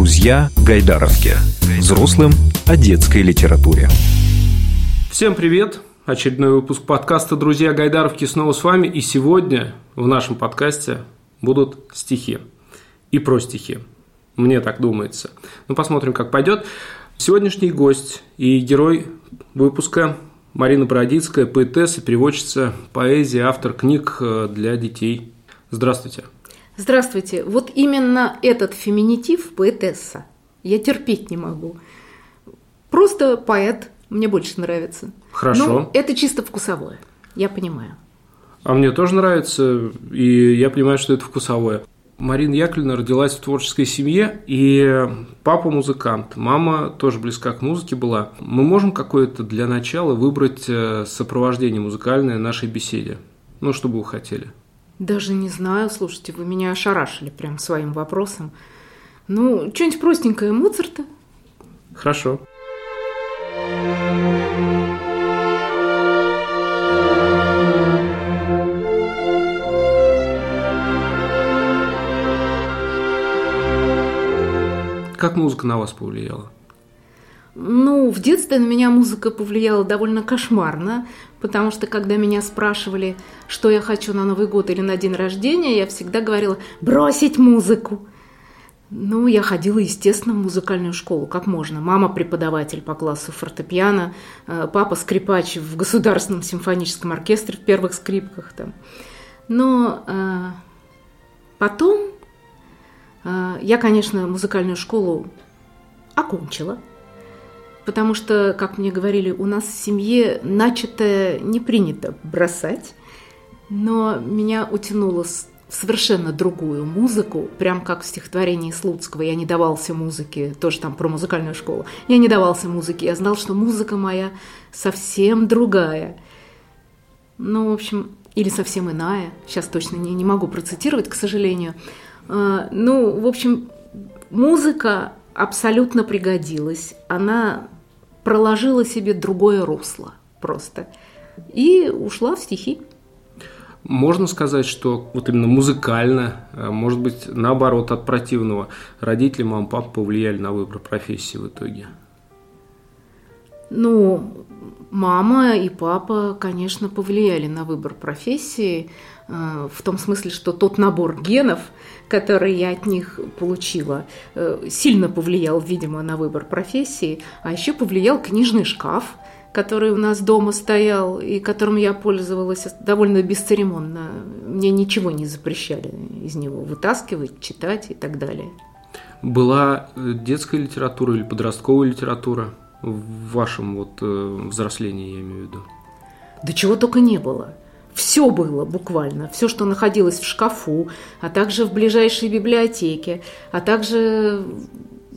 Друзья Гайдаровки. Взрослым о детской литературе. Всем привет! Очередной выпуск подкаста «Друзья Гайдаровки» снова с вами. И сегодня в нашем подкасте будут стихи. И про стихи. Мне так думается. Ну, посмотрим, как пойдет. Сегодняшний гость и герой выпуска Марина Бородицкая, поэтесса, переводчица поэзии, автор книг э, для детей. Здравствуйте. Здравствуйте. Вот именно этот феминитив поэтесса я терпеть не могу. Просто поэт мне больше нравится. Хорошо. Ну, это чисто вкусовое. Я понимаю. А мне тоже нравится, и я понимаю, что это вкусовое. Марина Яковлевна родилась в творческой семье, и папа музыкант, мама тоже близка к музыке была. Мы можем какое-то для начала выбрать э, сопровождение музыкальное нашей беседе? Ну, что бы вы хотели? Даже не знаю, слушайте, вы меня ошарашили прям своим вопросом. Ну, что-нибудь простенькое Моцарта. Хорошо. Как музыка на вас повлияла? Ну, в детстве на меня музыка повлияла довольно кошмарно, потому что когда меня спрашивали, что я хочу на Новый год или на день рождения, я всегда говорила «бросить музыку». Ну, я ходила, естественно, в музыкальную школу, как можно. Мама преподаватель по классу фортепиано, э, папа скрипач в Государственном симфоническом оркестре в первых скрипках там. Но э, потом э, я, конечно, музыкальную школу окончила, потому что, как мне говорили, у нас в семье начатое не принято бросать, но меня утянуло в совершенно другую музыку, прям как в стихотворении Слуцкого. Я не давался музыке, тоже там про музыкальную школу. Я не давался музыке, я знал, что музыка моя совсем другая. Ну, в общем, или совсем иная. Сейчас точно не, не могу процитировать, к сожалению. А, ну, в общем, музыка абсолютно пригодилась. Она проложила себе другое русло просто. И ушла в стихи. Можно сказать, что вот именно музыкально, а, может быть, наоборот, от противного, родители, мама, папа повлияли на выбор профессии в итоге? Ну, мама и папа, конечно, повлияли на выбор профессии, в том смысле, что тот набор генов, который я от них получила, э, сильно повлиял, видимо, на выбор профессии, а еще повлиял книжный шкаф – который у нас дома стоял и которым я пользовалась довольно бесцеремонно. Мне ничего не запрещали из него вытаскивать, читать и так далее. Была э, детская литература или подростковая литература в вашем вот э, взрослении, я имею в виду? Да чего только не было. Все было буквально, все, что находилось в шкафу, а также в ближайшей библиотеке, а также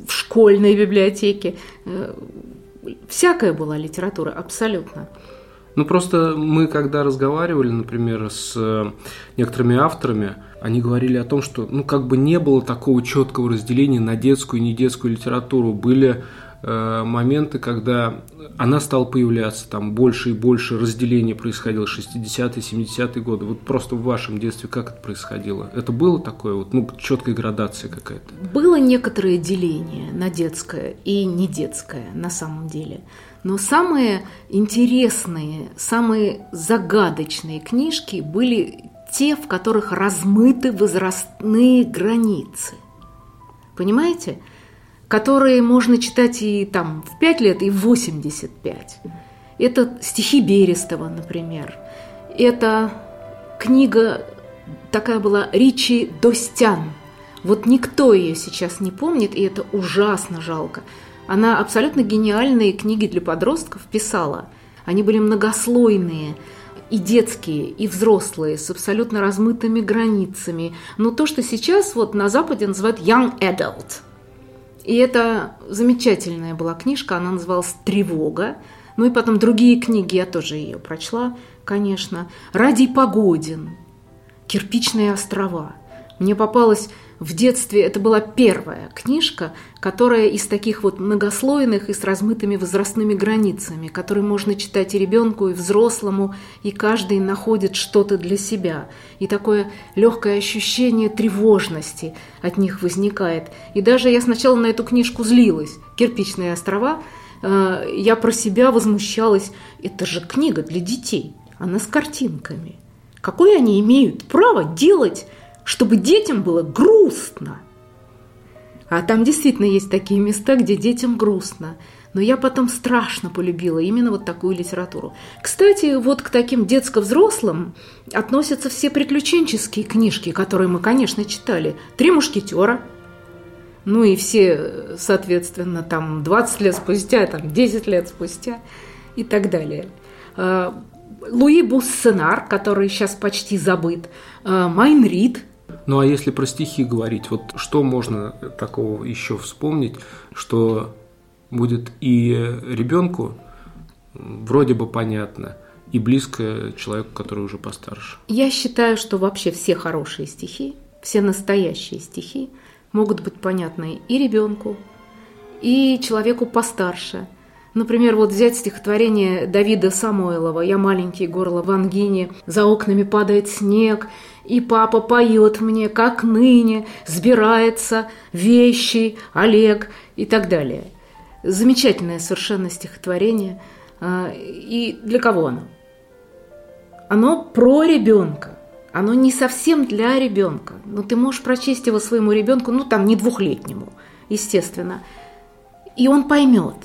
в школьной библиотеке. Э, всякая была литература, абсолютно. Ну, просто мы, когда разговаривали, например, с э, некоторыми авторами, они говорили о том, что, ну, как бы не было такого четкого разделения на детскую и недетскую литературу. Были моменты, когда она стала появляться, там больше и больше разделений происходило 60-е, 70-е годы. Вот просто в вашем детстве как это происходило? Это было такое, вот, ну, четкая градация какая-то? Было некоторое деление на детское и не детское на самом деле. Но самые интересные, самые загадочные книжки были те, в которых размыты возрастные границы. Понимаете? Которые можно читать и там в 5 лет, и в 85. Это стихи Берестова, например. Это книга такая была Ричи Достян. Вот никто ее сейчас не помнит, и это ужасно жалко. Она абсолютно гениальные книги для подростков писала. Они были многослойные, и детские, и взрослые, с абсолютно размытыми границами. Но то, что сейчас вот на Западе называют young adult – и это замечательная была книжка, она называлась «Тревога». Ну и потом другие книги, я тоже ее прочла, конечно. «Ради Погодин», «Кирпичные острова». Мне попалась в детстве это была первая книжка, которая из таких вот многослойных и с размытыми возрастными границами, которые можно читать и ребенку, и взрослому, и каждый находит что-то для себя. И такое легкое ощущение тревожности от них возникает. И даже я сначала на эту книжку злилась. «Кирпичные острова», э, я про себя возмущалась. Это же книга для детей, она с картинками. Какое они имеют право делать чтобы детям было грустно. А там действительно есть такие места, где детям грустно. Но я потом страшно полюбила именно вот такую литературу. Кстати, вот к таким детско-взрослым относятся все приключенческие книжки, которые мы, конечно, читали. «Три мушкетера», ну и все, соответственно, там 20 лет спустя, там 10 лет спустя и так далее. А, Луи Буссенар, который сейчас почти забыт, а, Майн Рид – ну а если про стихи говорить, вот что можно такого еще вспомнить, что будет и ребенку вроде бы понятно, и близко человеку, который уже постарше? Я считаю, что вообще все хорошие стихи, все настоящие стихи могут быть понятны и ребенку, и человеку постарше. Например, вот взять стихотворение Давида Самойлова «Я маленький горло в ангине, за окнами падает снег», и папа поет мне, как ныне сбирается вещи, Олег и так далее. Замечательное совершенно стихотворение. А, и для кого оно? Оно про ребенка. Оно не совсем для ребенка. Но ты можешь прочесть его своему ребенку, ну там не двухлетнему, естественно. И он поймет.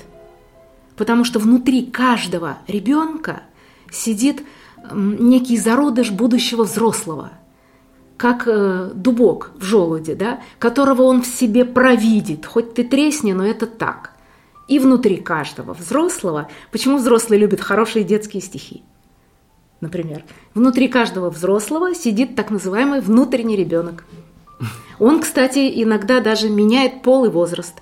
Потому что внутри каждого ребенка сидит некий зародыш будущего взрослого – как э, дубок в желуде, да, которого он в себе провидит, хоть ты тресни, но это так. И внутри каждого взрослого, почему взрослые любят хорошие детские стихи? Например, внутри каждого взрослого сидит так называемый внутренний ребенок. Он, кстати, иногда даже меняет пол и возраст.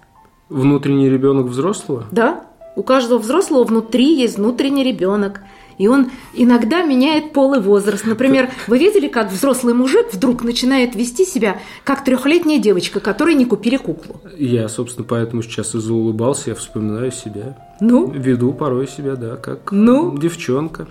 Внутренний ребенок взрослого? Да. У каждого взрослого внутри есть внутренний ребенок – и он иногда меняет пол и возраст. Например, вы видели, как взрослый мужик вдруг начинает вести себя как трехлетняя девочка, которой не купили куклу? Я, собственно, поэтому сейчас и заулыбался, я вспоминаю себя. Ну? Веду порой себя, да, как ну? девчонка.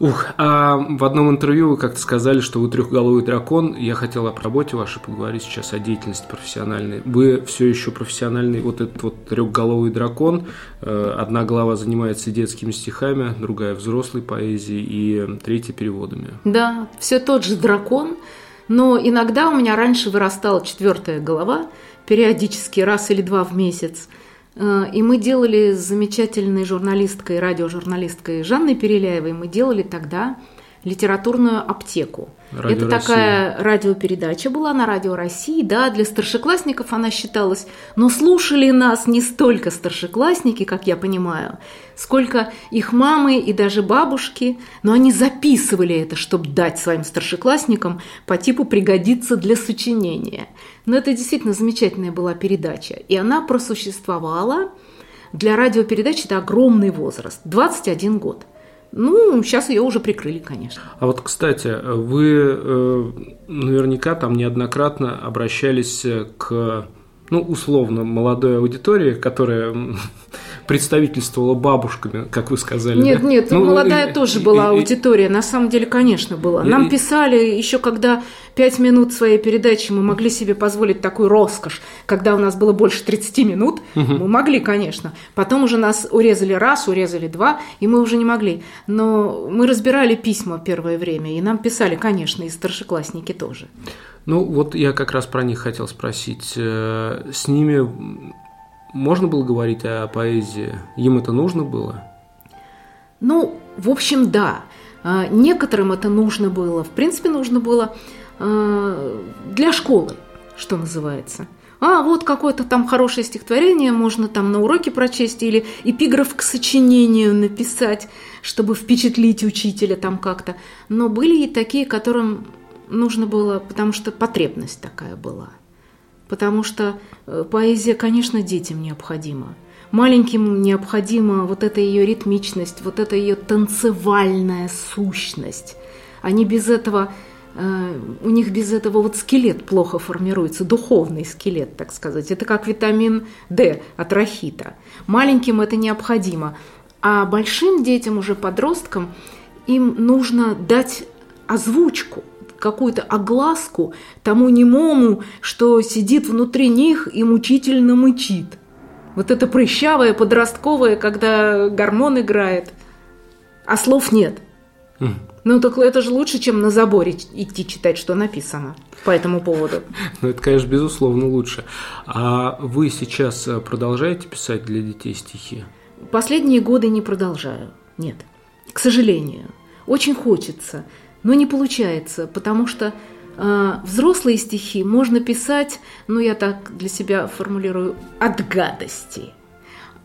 Ух, а в одном интервью вы как-то сказали, что вы трехголовый дракон. Я хотел о работе вашей поговорить сейчас, о деятельности профессиональной. Вы все еще профессиональный вот этот вот трехголовый дракон. Э, одна голова занимается детскими стихами, другая взрослой поэзией и третья переводами. Да, все тот же дракон, но иногда у меня раньше вырастала четвертая голова, периодически раз или два в месяц – и мы делали с замечательной журналисткой, радиожурналисткой Жанной Переляевой, мы делали тогда литературную аптеку. Радио Это Россия. такая радиопередача была на Радио России, да, для старшеклассников она считалась, но слушали нас не столько старшеклассники, как я понимаю, сколько их мамы и даже бабушки, но они записывали это, чтобы дать своим старшеклассникам по типу пригодиться для сочинения. Но это действительно замечательная была передача, и она просуществовала для радиопередачи это огромный возраст, 21 год – ну, сейчас ее уже прикрыли, конечно. А вот, кстати, вы э, наверняка там неоднократно обращались к, ну, условно, молодой аудитории, которая представительствовала бабушками, как вы сказали. Нет, да? нет, ну, молодая и, тоже была и, аудитория. И, На самом деле, конечно, была. Нам и, писали еще, когда пять минут своей передачи мы могли себе позволить такую роскошь, когда у нас было больше 30 минут, угу. мы могли, конечно. Потом уже нас урезали раз, урезали два, и мы уже не могли. Но мы разбирали письма первое время, и нам писали, конечно, и старшеклассники тоже. Ну, вот я как раз про них хотел спросить. Э, с ними можно было говорить о поэзии? Им это нужно было? Ну, в общем, да. А, некоторым это нужно было. В принципе, нужно было а, для школы, что называется. А, вот какое-то там хорошее стихотворение, можно там на уроке прочесть или эпиграф к сочинению написать, чтобы впечатлить учителя там как-то. Но были и такие, которым нужно было, потому что потребность такая была потому что э, поэзия, конечно, детям необходима. Маленьким необходима вот эта ее ритмичность, вот эта ее танцевальная сущность. Они без этого э, у них без этого вот скелет плохо формируется, духовный скелет, так сказать. Это как витамин D от рахита. Маленьким это необходимо. А большим детям, уже подросткам, им нужно дать озвучку, какую-то огласку тому немому, что сидит внутри них и мучительно мычит. Вот это прыщавое, подростковое, когда гормон играет, а слов нет. Mm. Ну, так это же лучше, чем на заборе идти читать, что написано по этому поводу. Ну, это, конечно, безусловно, лучше. А вы сейчас продолжаете писать для детей стихи? Последние годы не продолжаю. Нет. К сожалению. Очень хочется, но не получается, потому что э, взрослые стихи можно писать, ну, я так для себя формулирую, от гадости.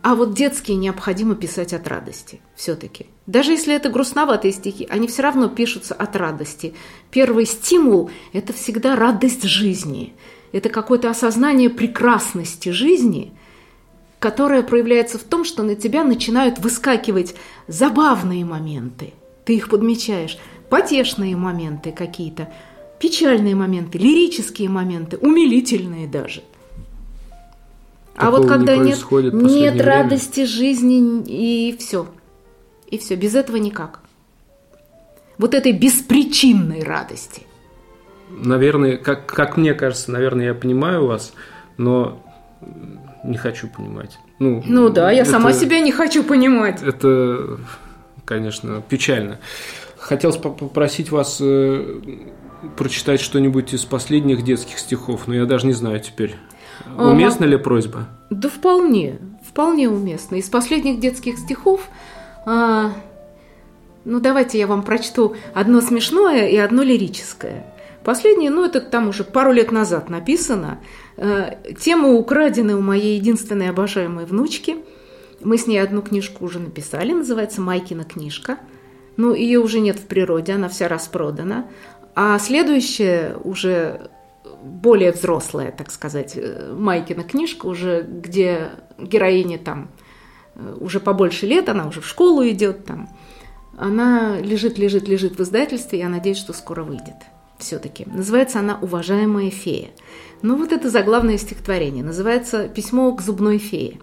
А вот детские необходимо писать от радости все-таки. Даже если это грустноватые стихи, они все равно пишутся от радости. Первый стимул – это всегда радость жизни. Это какое-то осознание прекрасности жизни, которое проявляется в том, что на тебя начинают выскакивать забавные моменты. Ты их подмечаешь. Потешные моменты какие-то, печальные моменты, лирические моменты, умилительные даже. а вот когда не нет, нет радости жизни и все – и все, без этого никак. Вот этой беспричинной радости. Наверное, как, как мне кажется, наверное, я понимаю вас, но не хочу понимать. Ну, ну да, я это, сама себя не хочу понимать. Это, конечно, печально. Хотелось попросить вас э, прочитать что-нибудь из последних детских стихов, но я даже не знаю теперь. Уместна ли просьба? Да вполне, вполне уместно. Из последних детских стихов а, ну, давайте я вам прочту одно смешное и одно лирическое. Последнее, ну, это там уже пару лет назад написано. Э, тема украдены у моей единственной обожаемой внучки. Мы с ней одну книжку уже написали, называется «Майкина книжка». Ну, ее уже нет в природе, она вся распродана. А следующая уже более взрослая, так сказать, э, Майкина книжка, уже где героиня там Э, уже побольше лет, она уже в школу идет там. Она лежит, лежит, лежит в издательстве, я надеюсь, что скоро выйдет все-таки. Называется она «Уважаемая фея». Ну вот это заглавное стихотворение. Называется «Письмо к зубной фее».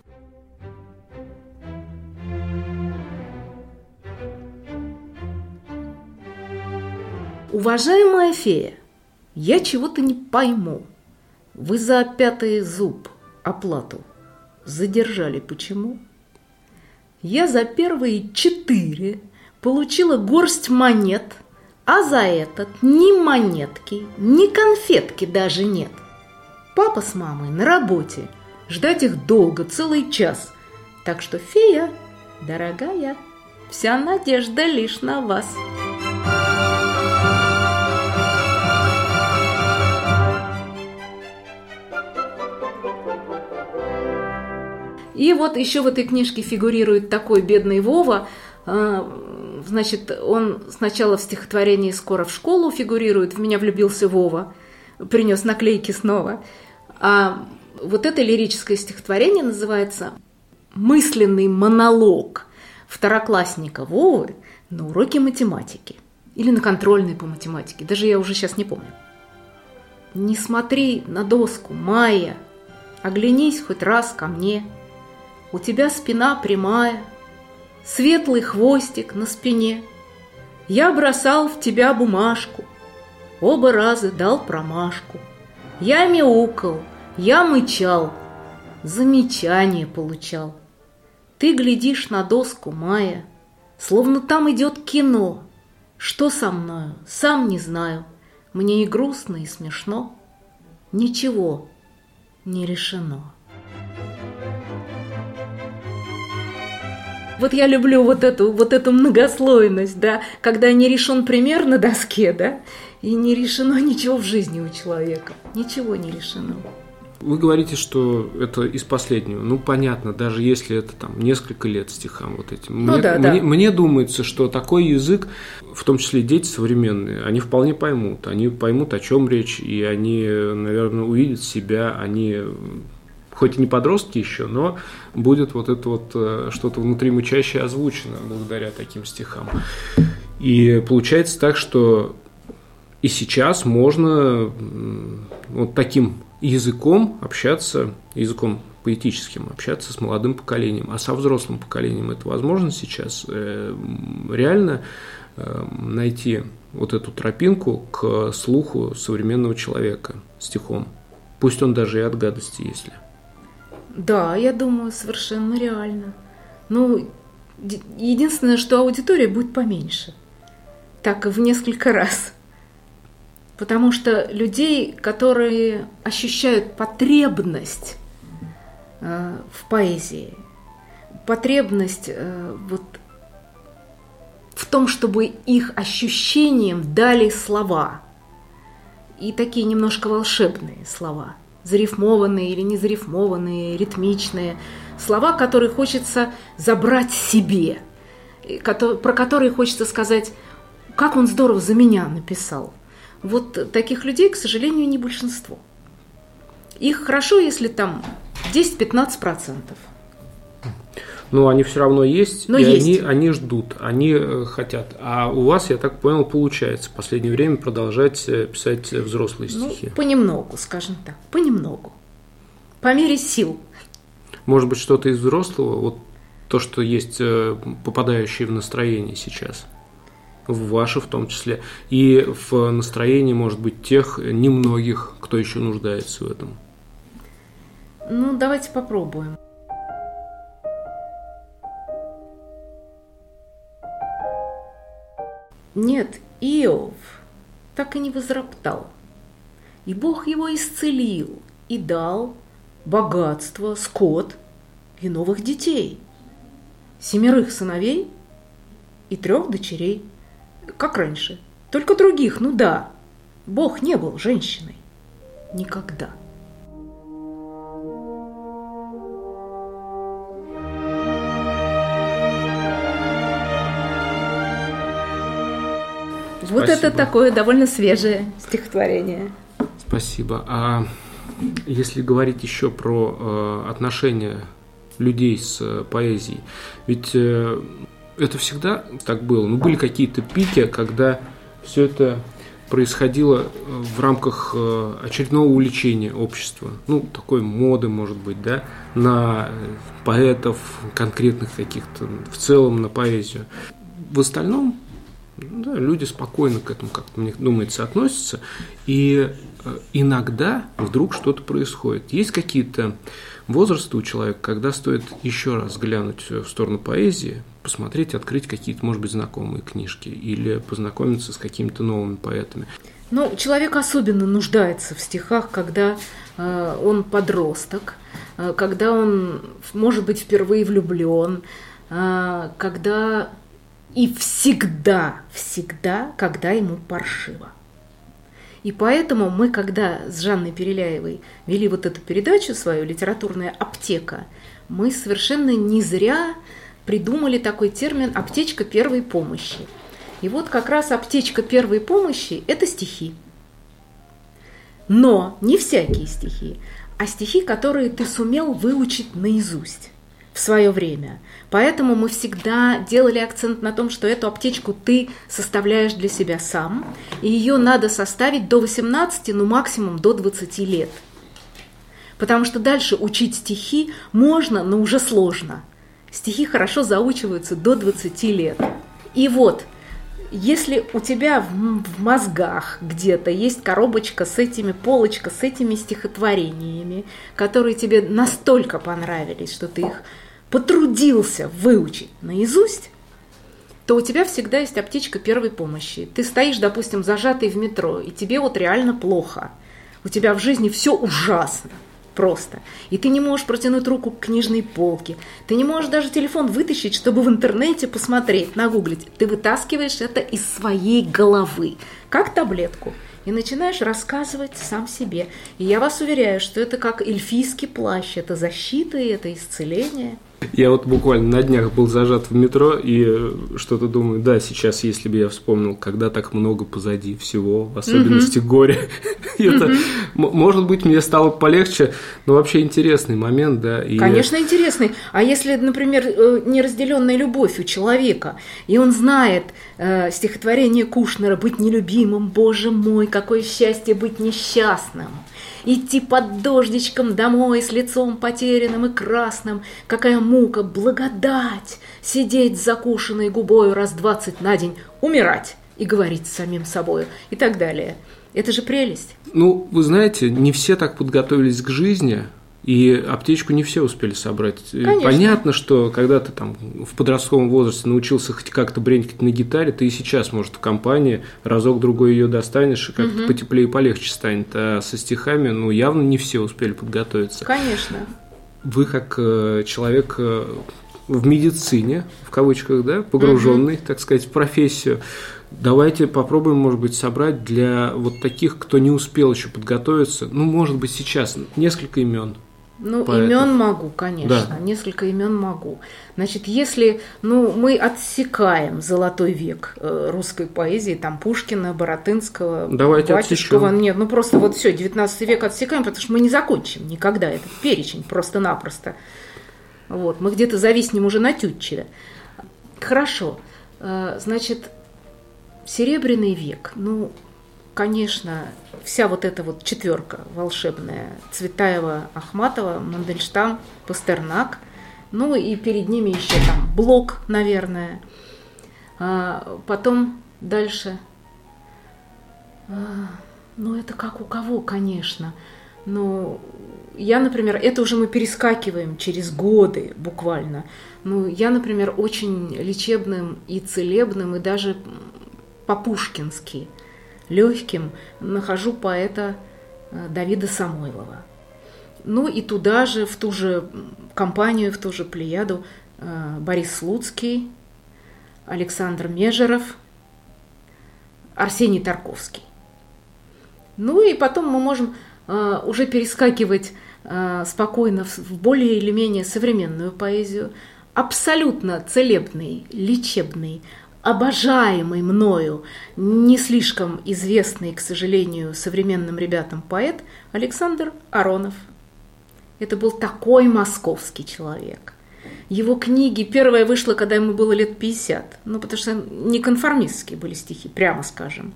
Уважаемая фея, я чего-то не пойму. Вы за пятый зуб оплату задержали. Почему? Я за первые четыре получила горсть монет, а за этот ни монетки, ни конфетки даже нет. Папа с мамой на работе, ждать их долго, целый час. Так что, фея, дорогая, вся надежда лишь на вас. И вот еще в этой книжке фигурирует такой бедный Вова. А, значит, он сначала в стихотворении «Скоро в школу» фигурирует, в меня влюбился Вова, принес наклейки снова. А вот это лирическое стихотворение называется «Мысленный монолог второклассника Вовы на уроке математики» или на контрольной по математике, даже я уже сейчас не помню. Не смотри на доску, Майя, оглянись хоть раз ко мне – у тебя спина прямая, Светлый хвостик на спине. Я бросал в тебя бумажку, Оба раза дал промашку. Я мяукал, я мычал, Замечание получал. Ты глядишь на доску, Майя, Словно там идет кино. Что со мною, сам не знаю. Мне и грустно, и смешно. Ничего не решено. Вот я люблю вот эту, вот эту многослойность, да, когда не решен пример на доске, да, и не решено ничего в жизни у человека. Ничего не решено. Вы говорите, что это из последнего. Ну, понятно, даже если это там несколько лет стихам вот этим. Ну, мне, да, мне, да. мне думается, что такой язык, в том числе дети современные, они вполне поймут. Они поймут, о чем речь, и они, наверное, увидят себя, они хоть и не подростки еще, но будет вот это вот э, что-то внутри мычащее озвучено благодаря таким стихам. И получается так, что И сейчас можно вот таким языком общаться, языком поэтическим, общаться с молодым поколением, а со взрослым поколением это возможно сейчас э, реально э, найти вот эту тропинку к слуху современного человека стихом. Пусть он даже и от гадости, если. Да, я думаю, совершенно реально. Ну, единственное, что аудитория будет поменьше. Так в несколько раз. Потому что людей, которые ощущают потребность э, в поэзии, потребность э, вот в том, чтобы их ощущениям дали слова. И такие немножко волшебные слова, зарифмованные или не зарифмованные, ритмичные, слова, которые хочется забрать себе, про которые хочется сказать, как он здорово за меня написал – вот таких людей, к сожалению, не большинство. Их хорошо, если там 10-15%. Но они все равно есть, Но и есть. Они, они ждут, они э, хотят. А у вас, я так понял, получается в последнее время продолжать э, писать взрослые ну, стихи. Понемногу, скажем так, понемногу. По мере сил. Может быть, что-то из взрослого, вот то, что есть э, попадающее в настроение сейчас – в ваше в том числе, и в настроении, может быть, тех немногих, кто еще нуждается в этом? Ну, давайте попробуем. Нет, Иов так и не возроптал. И Бог его исцелил и дал богатство, скот и новых детей, семерых сыновей и трех дочерей – как раньше. Только других, ну да. Бог не был женщиной. Никогда. Вот это такое довольно свежее стихотворение. Спасибо. А если говорить еще про э, отношения людей с э, поэзией, ведь э, это всегда так было. Ну, были какие-то пики, когда все это происходило э, в рамках э, очередного увлечения общества, ну, такой моды, может быть, да, на э, поэтов конкретных каких-то, в целом на поэзию. В остальном да, люди спокойно к этому, как мне думается, относятся, и иногда вдруг что-то происходит. Есть какие-то возрасты у человека, когда стоит еще раз глянуть в сторону поэзии, посмотреть, открыть какие-то, может быть, знакомые книжки или познакомиться с какими-то новыми поэтами. Ну, человек особенно нуждается в стихах, когда э, он подросток, э, когда он, может быть, впервые влюблен, э, когда и всегда, всегда, когда ему паршиво. И поэтому мы, когда с Жанной Переляевой вели вот эту передачу свою «Литературная аптека», мы совершенно не зря придумали такой термин «аптечка первой помощи». И вот как раз аптечка первой помощи – это стихи. Но не всякие стихи, а стихи, которые ты сумел выучить наизусть свое время. Поэтому мы всегда делали акцент на том, что эту аптечку ты составляешь для себя сам, и ее надо составить до 18, ну максимум до 20 лет. Потому что дальше учить стихи можно, но уже сложно. Стихи хорошо заучиваются до 20 лет. И вот, если у тебя в мозгах где-то есть коробочка с этими, полочка с этими стихотворениями, которые тебе настолько понравились, что ты их потрудился выучить наизусть, то у тебя всегда есть аптечка первой помощи. Ты стоишь, допустим, зажатый в метро, и тебе вот реально плохо. У тебя в жизни все ужасно просто. И ты не можешь протянуть руку к книжной полке. Ты не можешь даже телефон вытащить, чтобы в интернете посмотреть, нагуглить. Ты вытаскиваешь это из своей головы, как таблетку. И начинаешь рассказывать сам себе. И я вас уверяю, что это как эльфийский плащ. Это защита и это исцеление – Я вот буквально на днях был зажат в метро и что-то думаю, да, сейчас, если бы я вспомнил, когда так много позади всего, в особенности горя, это, может быть, мне стало полегче, но вообще интересный момент, да. И... Конечно, интересный. А если, например, э, неразделенная любовь у человека, и он знает э, стихотворение Кушнера «Быть нелюбимым, Боже мой, какое счастье быть несчастным», Идти под дождичком домой с лицом потерянным и красным. Какая мука, благодать! Сидеть закушенной губою раз двадцать на день, умирать и говорить с самим собою и так далее. Это же прелесть. Ну, вы знаете, не все так подготовились к жизни, и аптечку не все успели собрать. Конечно. Понятно, что когда ты там в подростковом возрасте научился хоть как-то бренькать на гитаре, ты и сейчас, может, в компании разок-другой ее достанешь, и как-то угу. потеплее и полегче станет. А со стихами, ну, явно не все успели подготовиться. Конечно. Вы как э, человек э, в медицине, в кавычках, да, погруженный, угу. так сказать, в профессию, Давайте попробуем, может быть, собрать для вот таких, кто не успел еще подготовиться, ну, может быть, сейчас несколько имен. Ну, Поэтому... имен могу, конечно, да. несколько имен могу. Значит, если ну, мы отсекаем золотой век э, русской поэзии, там Пушкина, Боротынского, Давайте Батюшкова, отсечем. нет, ну просто вот все, 19 век отсекаем, потому что мы не закончим никогда этот перечень просто-напросто. Вот, мы где-то зависнем уже на Тютчеве. Хорошо, э, значит, Серебряный век, ну, конечно, вся вот эта вот четверка волшебная, Цветаева, Ахматова, Мандельштам, Пастернак, ну и перед ними еще там Блок, наверное. А, потом дальше, а, ну это как у кого, конечно, но я, например, это уже мы перескакиваем через годы буквально. Ну, я, например, очень лечебным и целебным, и даже по-пушкински – легким нахожу поэта э, Давида Самойлова. Ну и туда же, в ту же компанию, в ту же плеяду э, Борис Слуцкий, Александр Межеров, Арсений Тарковский. Ну и потом мы можем э, уже перескакивать спокойно в более или менее современную поэзию, абсолютно целебный, лечебный, обожаемый мною, не слишком известный, к сожалению, современным ребятам поэт Александр Аронов. Это был такой московский человек. Его книги, первая вышла, когда ему было лет 50, ну, потому что не конформистские были стихи, прямо скажем.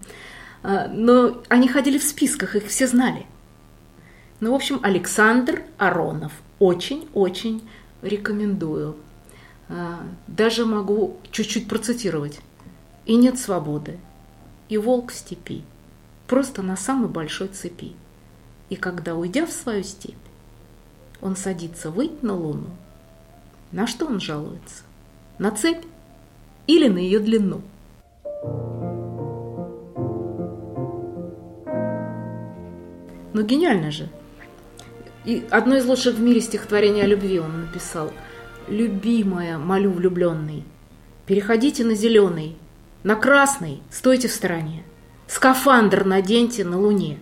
А, но они ходили в списках, их все знали. Ну, в общем, Александр Аронов. Очень-очень рекомендую. А, даже могу чуть-чуть процитировать. И нет свободы, и волк в степи, просто на самой большой цепи. И когда, уйдя в свою степь, он садится выть на луну, на что он жалуется? На цепь или на ее длину? Ну, гениально же. И одно из лучших в мире стихотворений о любви он написал – любимая, молю влюбленный, переходите на зеленый, на красный стойте в стороне, скафандр наденьте на луне,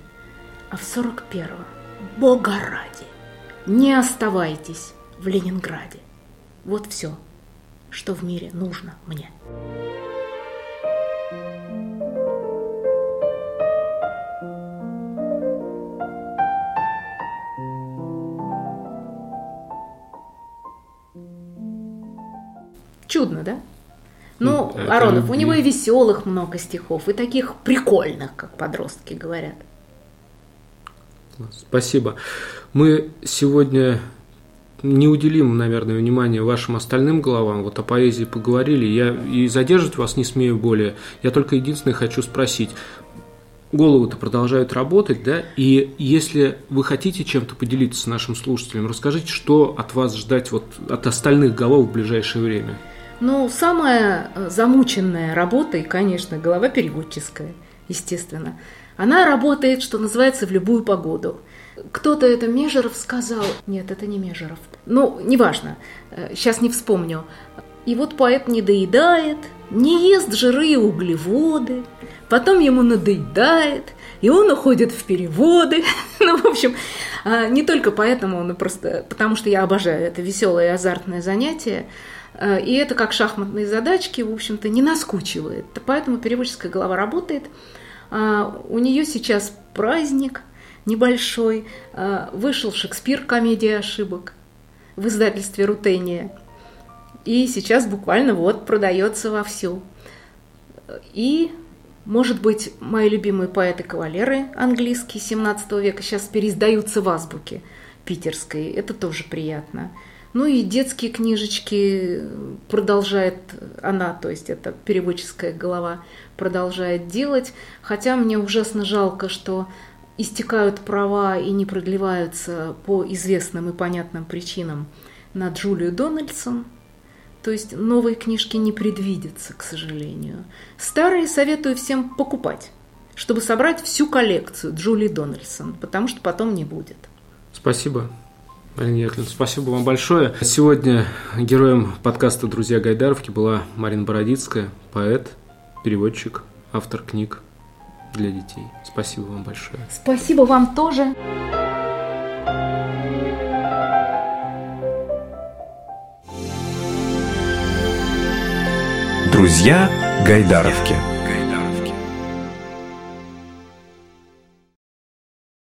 а в сорок первом, бога ради, не оставайтесь в Ленинграде. Вот все, что в мире нужно мне. Чудно, да? Ну, это Аронов, у него и веселых много стихов, и таких прикольных, как подростки говорят. Спасибо. Мы сегодня не уделим, наверное, внимания вашим остальным головам. Вот о поэзии поговорили. Я и задерживать вас не смею более. Я только единственное хочу спросить. Головы-то продолжают работать, да? И если вы хотите чем-то поделиться с нашим слушателем, расскажите, что от вас ждать вот от остальных голов в ближайшее время. Ну, самая э, замученная работа, и, конечно, голова переводческая, естественно, она работает, что называется, в любую погоду. Кто-то это Межеров сказал. Нет, это не Межеров. Ну, неважно, сейчас э, не вспомню. И вот поэт не доедает, не ест жиры и углеводы, потом ему надоедает, и он уходит в переводы. ну, в общем, а, не только поэтому, но просто потому что я обожаю это веселое и азартное занятие. А, и это как шахматные задачки, в общем-то, не наскучивает. Поэтому переводческая голова работает. А, у нее сейчас праздник небольшой. Вышел Шекспир «Комедия ошибок» в издательстве «Рутения». И сейчас буквально вот продается вовсю. И, может быть, мои любимые поэты-кавалеры английские 17 века сейчас переиздаются в азбуке питерской. Это тоже приятно. Ну и детские книжечки продолжает она, то есть это переводческая голова, продолжает делать. Хотя мне ужасно жалко, что истекают права и не продлеваются по известным и понятным причинам на Джулию Дональдсон – то есть новые книжки не предвидятся, к сожалению. Старые советую всем покупать, чтобы собрать всю коллекцию Джули Дональдсон, потому что потом не будет. Спасибо. Марина Яковлевна, спасибо вам большое. Сегодня героем подкаста «Друзья Гайдаровки» была Марина Бородицкая, поэт, переводчик, автор книг для детей. Спасибо вам большое. Спасибо вам тоже. Друзья Гайдаровки.